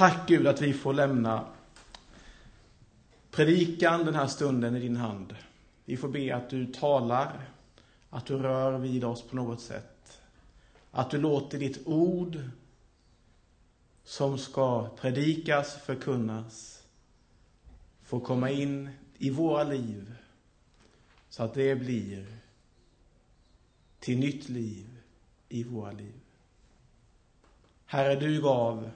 Tack Gud att vi får lämna predikan den här stunden i din hand. Vi får be att du talar, att du rör vid oss på något sätt. Att du låter ditt ord som ska predikas, förkunnas, få komma in i våra liv så att det blir till nytt liv i våra liv. Herre, du gav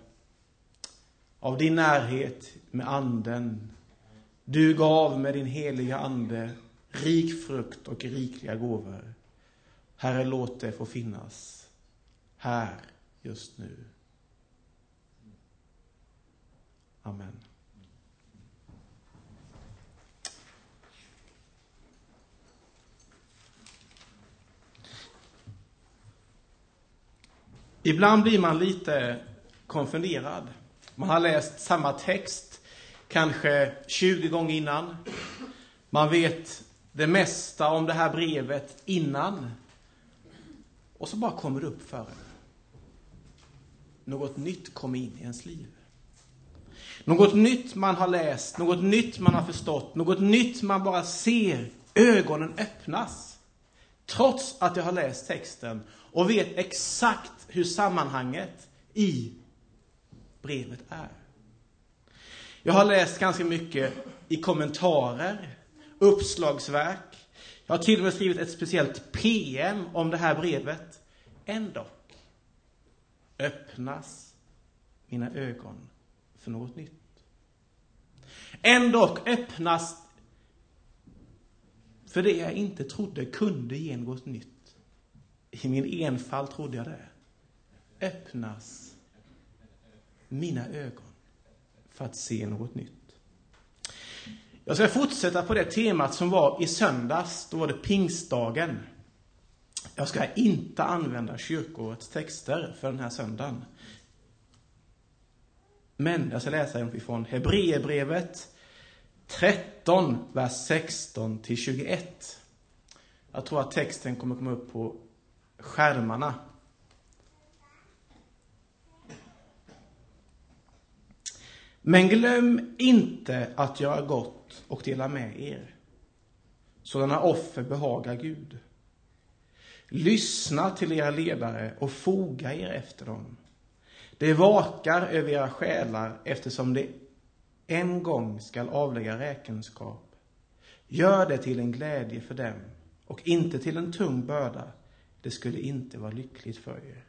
av din närhet med anden. Du gav med din heliga ande rik frukt och rikliga gåvor. Herre, låt det få finnas här just nu. Amen. Ibland blir man lite konfunderad. Man har läst samma text kanske 20 gånger innan. Man vet det mesta om det här brevet innan. Och så bara kommer det upp för en. Något nytt kommer in i ens liv. Något nytt man har läst, något nytt man har förstått, något nytt man bara ser. Ögonen öppnas. Trots att jag har läst texten och vet exakt hur sammanhanget i brevet är. Jag har läst ganska mycket i kommentarer, uppslagsverk. Jag har till och med skrivit ett speciellt PM om det här brevet. Ändå öppnas mina ögon för något nytt. Ändå öppnas för det jag inte trodde kunde ge något nytt. I min enfald trodde jag det. Öppnas mina ögon för att se något nytt. Jag ska fortsätta på det temat som var i söndags. Då var det pingstdagen. Jag ska inte använda kyrkoårets texter för den här söndagen. Men jag ska läsa ifrån Hebreerbrevet 13, vers 16 till 21. Jag tror att texten kommer komma upp på skärmarna. Men glöm inte att göra gott och dela med er. Sådana offer behagar Gud. Lyssna till era ledare och foga er efter dem. Det vakar över era själar eftersom det en gång skall avlägga räkenskap. Gör det till en glädje för dem och inte till en tung börda. Det skulle inte vara lyckligt för er.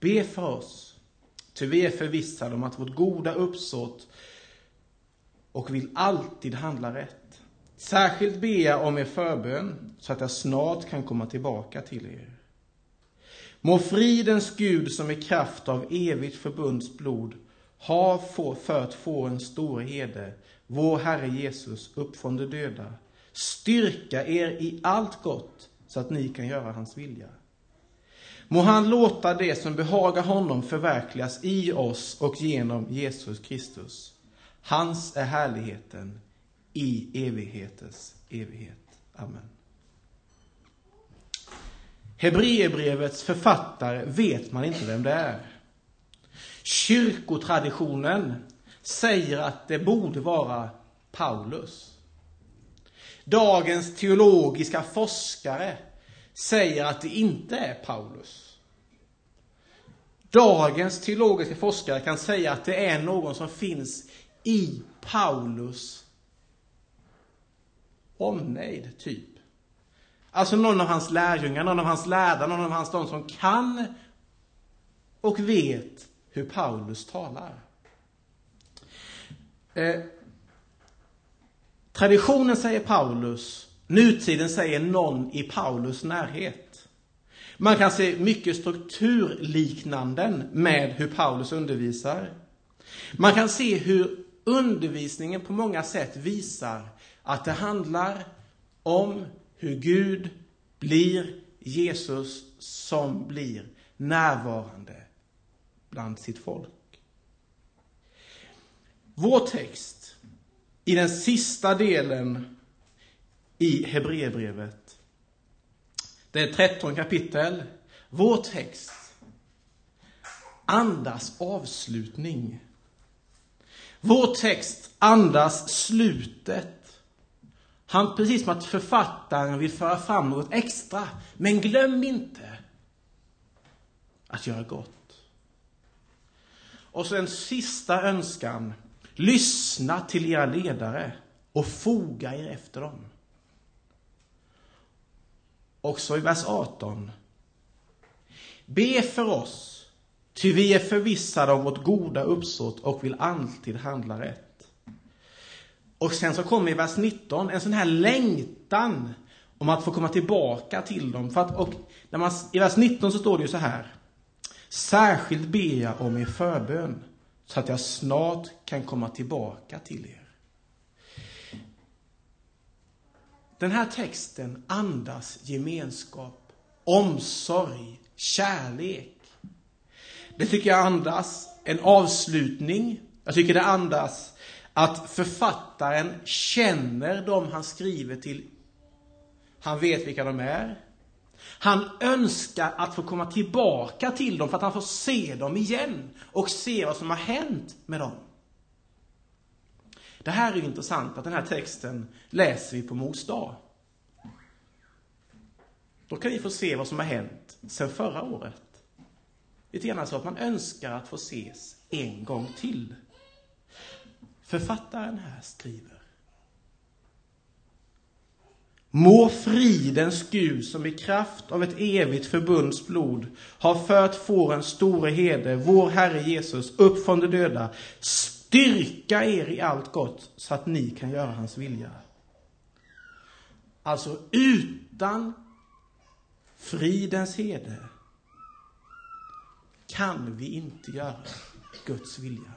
Be för oss, ty vi är förvissade om att vårt goda uppsåt och vill alltid handla rätt. Särskilt ber jag om er förbön så att jag snart kan komma tillbaka till er. Må fridens Gud som i kraft av evigt förbunds blod har fört fårens store herde, vår Herre Jesus, upp från de döda, styrka er i allt gott så att ni kan göra hans vilja. Må han låta det som behagar honom förverkligas i oss och genom Jesus Kristus. Hans är härligheten i evighetens evighet. Amen. Hebreerbrevets författare vet man inte vem det är. Kyrkotraditionen säger att det borde vara Paulus. Dagens teologiska forskare säger att det inte är Paulus. Dagens teologiska forskare kan säga att det är någon som finns i Paulus omnejd, typ. Alltså någon av hans lärjungar, någon av hans lärda, någon av hans de som kan och vet hur Paulus talar. Eh, traditionen säger Paulus, nutiden säger någon i Paulus närhet. Man kan se mycket strukturliknanden med hur Paulus undervisar. Man kan se hur undervisningen på många sätt visar att det handlar om hur Gud blir Jesus som blir närvarande bland sitt folk. Vår text i den sista delen i Hebreerbrevet. Det är 13 kapitel. Vår text andas avslutning. Vår text andas slutet. Han, precis som att författaren vill föra fram något extra. Men glöm inte att göra gott. Och så en sista önskan. Lyssna till era ledare och foga er efter dem. Också i vers 18. Be för oss, ty vi är förvissade om vårt goda uppsåt och vill alltid handla rätt. Och sen så kommer i vers 19 en sån här längtan om att få komma tillbaka till dem. För att, och när man, I vers 19 så står det ju så här. Särskilt ber jag om er förbön så att jag snart kan komma tillbaka till er. Den här texten andas gemenskap, omsorg, kärlek. Det tycker jag andas en avslutning. Jag tycker det andas att författaren känner dem han skriver till. Han vet vilka de är. Han önskar att få komma tillbaka till dem för att han får se dem igen och se vad som har hänt med dem. Det här är ju intressant att den här texten läser vi på Mors dag. Då kan vi få se vad som har hänt sedan förra året. Lite grann så att man önskar att få ses en gång till. Författaren här skriver. Må fridens Gud som i kraft av ett evigt förbunds blod har fört fårens store herde, vår Herre Jesus, upp från de döda, styrka er i allt gott så att ni kan göra hans vilja. Alltså utan fridens herde kan vi inte göra Guds vilja.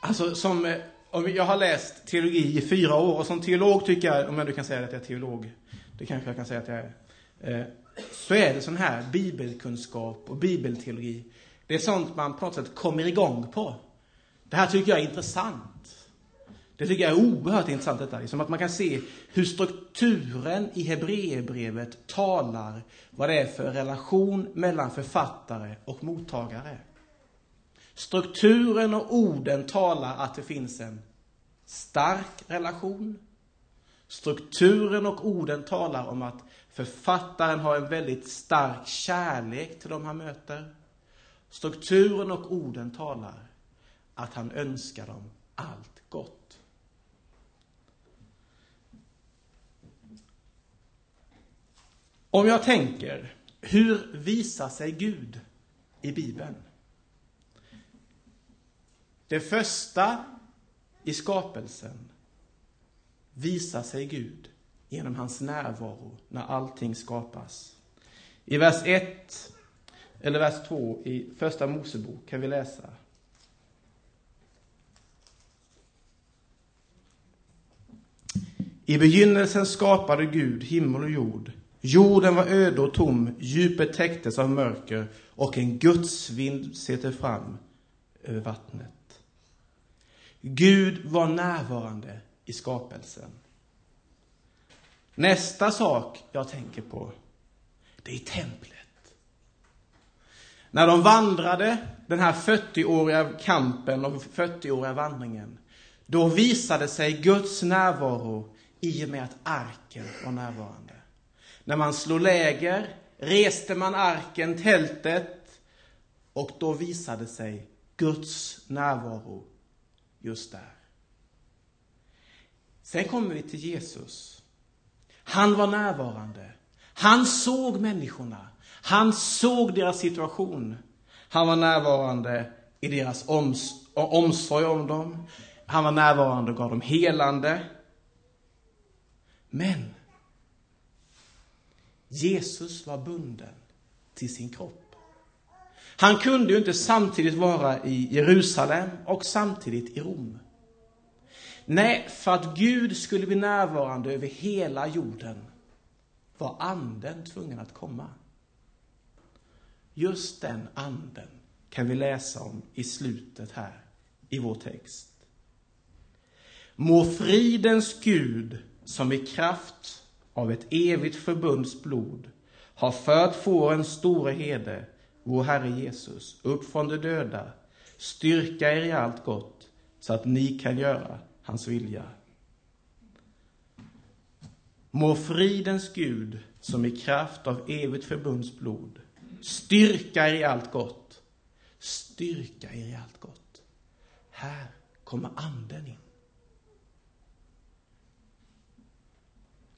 Alltså som, eh, om jag har läst teologi i fyra år och som teolog tycker jag, om jag nu kan säga att jag är teolog, det kanske jag kan säga att jag är, eh, så är det sån här bibelkunskap och bibelteologi. Det är sånt man på något sätt kommer igång på. Det här tycker jag är intressant. Det tycker jag är oerhört intressant detta. Liksom att man kan se hur strukturen i Hebreerbrevet talar vad det är för relation mellan författare och mottagare. Strukturen och orden talar att det finns en stark relation. Strukturen och orden talar om att författaren har en väldigt stark kärlek till de han möter. Strukturen och orden talar att han önskar dem allt gott. Om jag tänker, hur visar sig Gud i Bibeln? Det första i skapelsen visar sig Gud genom hans närvaro när allting skapas. I vers 1 eller vers 2 i Första Mosebok kan vi läsa. I begynnelsen skapade Gud himmel och jord. Jorden var öde och tom, djupet täcktes av mörker och en gudsvind svepte fram över vattnet. Gud var närvarande i skapelsen. Nästa sak jag tänker på, det är templet. När de vandrade den här 40-åriga kampen och 40-åriga vandringen, då visade sig Guds närvaro i och med att arken var närvarande. När man slog läger reste man arken, tältet, och då visade sig Guds närvaro just där. Sen kommer vi till Jesus. Han var närvarande. Han såg människorna. Han såg deras situation. Han var närvarande i deras oms omsorg om dem. Han var närvarande och gav dem helande. Men Jesus var bunden till sin kropp. Han kunde ju inte samtidigt vara i Jerusalem och samtidigt i Rom. Nej, för att Gud skulle bli närvarande över hela jorden var anden tvungen att komma. Just den anden kan vi läsa om i slutet här i vår text. Må fridens Gud som i kraft av ett evigt förbunds blod har fört fårens store herde, vår Herre Jesus, upp från de döda, styrka er i allt gott, så att ni kan göra hans vilja. Må fridens Gud, som i kraft av evigt förbunds blod, styrka er i allt gott, styrka er i allt gott. Här kommer anden in.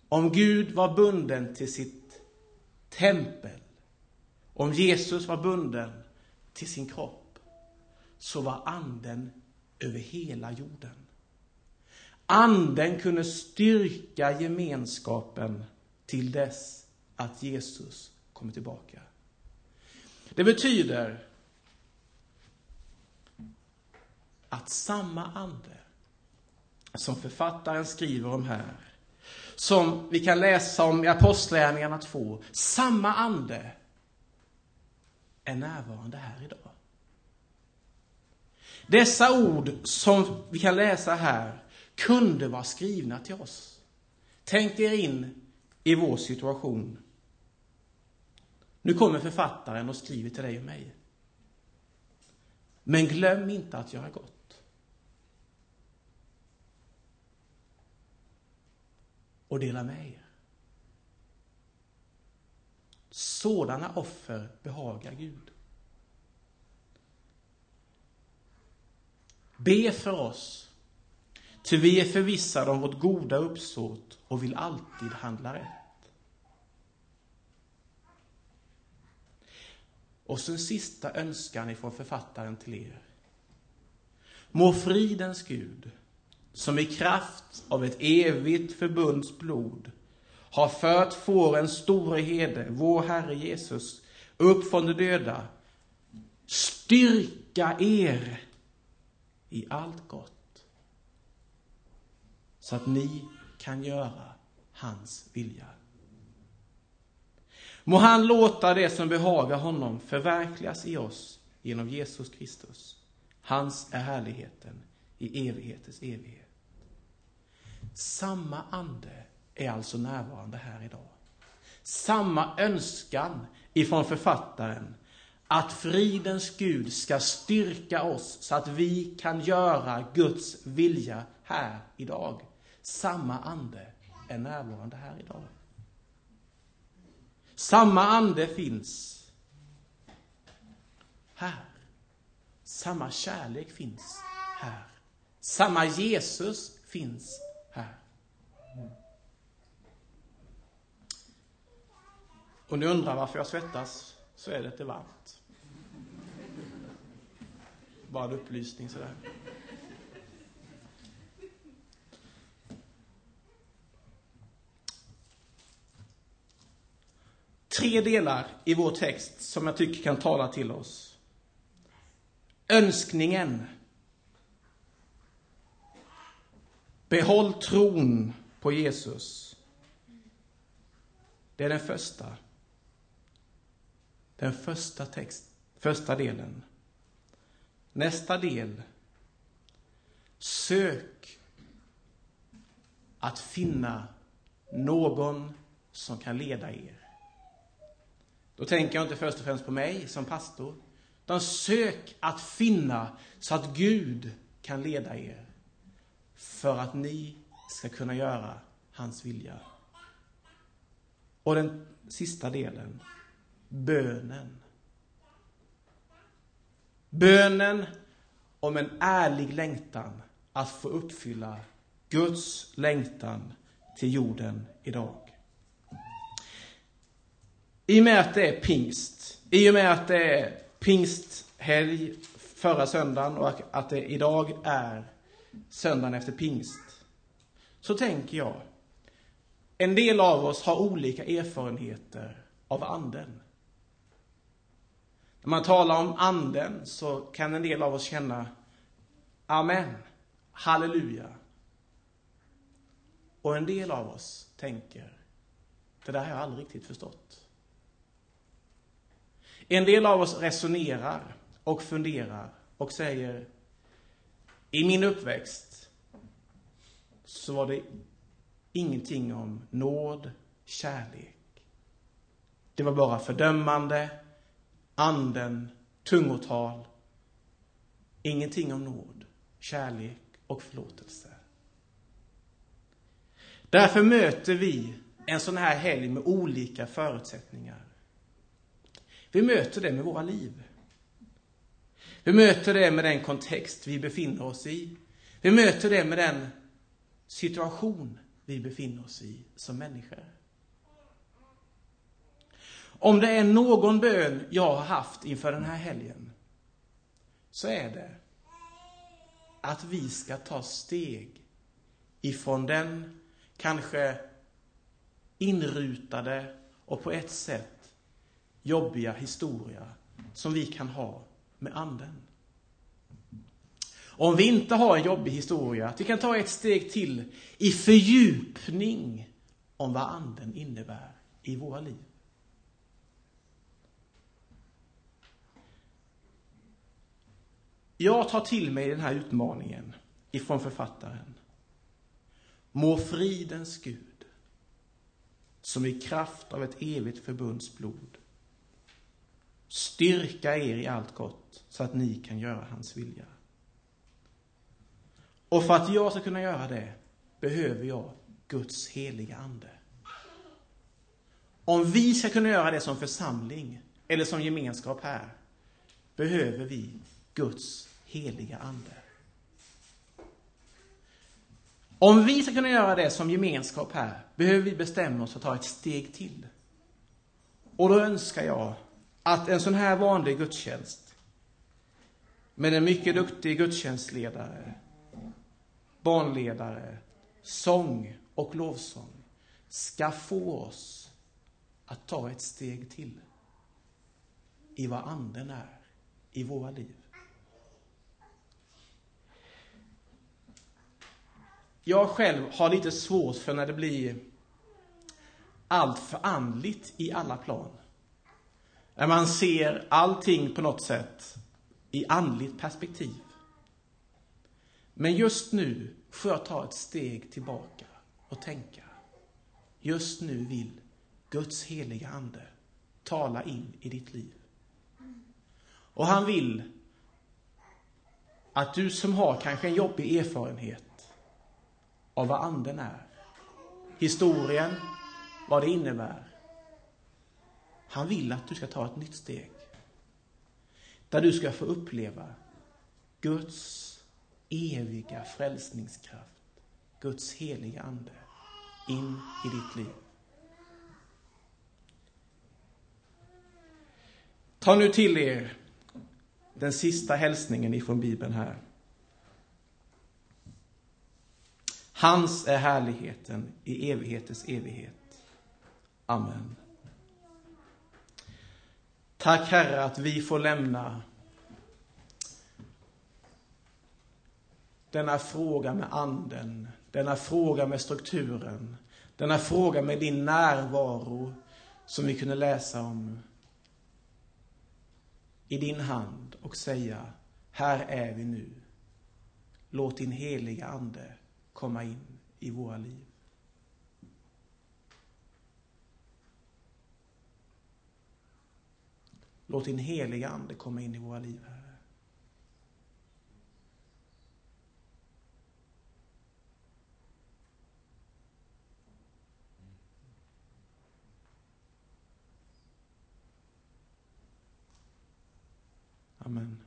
Om Gud var bunden till sitt tempel, om Jesus var bunden till sin kropp, så var anden över hela jorden. Anden kunde styrka gemenskapen till dess att Jesus kommer tillbaka. Det betyder att samma ande som författaren skriver om här, som vi kan läsa om i Apostlagärningarna 2, samma ande är närvarande här idag. Dessa ord som vi kan läsa här kunde vara skrivna till oss. Tänk er in i vår situation. Nu kommer författaren och skriver till dig och mig. Men glöm inte att göra gott. Och dela med er. Sådana offer behagar Gud. Be för oss Ty vi är förvissade om vårt goda uppsåt och vill alltid handla rätt. Och så en sista önskan ifrån författaren till er. Må fridens Gud, som i kraft av ett evigt förbunds blod har fört fårens store herde, vår Herre Jesus, upp från de döda, styrka er i allt gott så att ni kan göra hans vilja. Må han låta det som behagar honom förverkligas i oss genom Jesus Kristus. Hans är härligheten i evighetens evighet. Samma ande är alltså närvarande här idag. Samma önskan ifrån författaren att fridens Gud ska styrka oss så att vi kan göra Guds vilja här idag. Samma ande är närvarande här idag. Samma ande finns här. Samma kärlek finns här. Samma Jesus finns här. Mm. Och ni undrar varför jag svettas, så är det inte varmt. Bara en upplysning sådär. Tre delar i vår text som jag tycker kan tala till oss. Önskningen. Behåll tron på Jesus. Det är den första. Den första text, första delen. Nästa del. Sök att finna någon som kan leda er. Då tänker jag inte först och främst på mig som pastor, utan sök att finna så att Gud kan leda er för att ni ska kunna göra hans vilja. Och den sista delen, bönen. Bönen om en ärlig längtan att få uppfylla Guds längtan till jorden idag. I och med att det är pingst, i och med att det är pingsthelg förra söndagen och att det idag är söndagen efter pingst, så tänker jag, en del av oss har olika erfarenheter av anden. När man talar om anden så kan en del av oss känna Amen, halleluja. Och en del av oss tänker, det där har jag aldrig riktigt förstått. En del av oss resonerar och funderar och säger, i min uppväxt så var det ingenting om nåd, kärlek. Det var bara fördömande, anden, tungotal. Ingenting om nåd, kärlek och förlåtelse. Därför möter vi en sån här helg med olika förutsättningar. Vi möter det med våra liv. Vi möter det med den kontext vi befinner oss i. Vi möter det med den situation vi befinner oss i som människor. Om det är någon bön jag har haft inför den här helgen, så är det att vi ska ta steg ifrån den kanske inrutade och på ett sätt jobbiga historia som vi kan ha med anden. Om vi inte har en jobbig historia, att vi kan ta ett steg till i fördjupning om vad anden innebär i våra liv. Jag tar till mig den här utmaningen ifrån författaren. Må fridens Gud, som i kraft av ett evigt förbunds blod, styrka er i allt gott så att ni kan göra hans vilja. Och för att jag ska kunna göra det behöver jag Guds heliga ande. Om vi ska kunna göra det som församling eller som gemenskap här behöver vi Guds heliga ande. Om vi ska kunna göra det som gemenskap här behöver vi bestämma oss för att ta ett steg till. Och då önskar jag att en sån här vanlig gudstjänst med en mycket duktig gudstjänstledare, barnledare, sång och lovsång ska få oss att ta ett steg till i vad anden är i våra liv. Jag själv har lite svårt för när det blir allt för andligt i alla plan. När man ser allting på något sätt i andligt perspektiv. Men just nu får jag ta ett steg tillbaka och tänka. Just nu vill Guds heliga Ande tala in i ditt liv. Och han vill att du som har kanske en jobbig erfarenhet av vad anden är, historien, vad det innebär. Han vill att du ska ta ett nytt steg. Där du ska få uppleva Guds eviga frälsningskraft, Guds heliga ande, in i ditt liv. Ta nu till er den sista hälsningen ifrån Bibeln här. Hans är härligheten i evighetens evighet. Amen. Tack Herre att vi får lämna denna fråga med anden, denna fråga med strukturen, denna fråga med din närvaro som vi kunde läsa om i din hand och säga, här är vi nu. Låt din heliga ande komma in i våra liv. Låt din heliga Ande komma in i våra liv, Herre. Amen.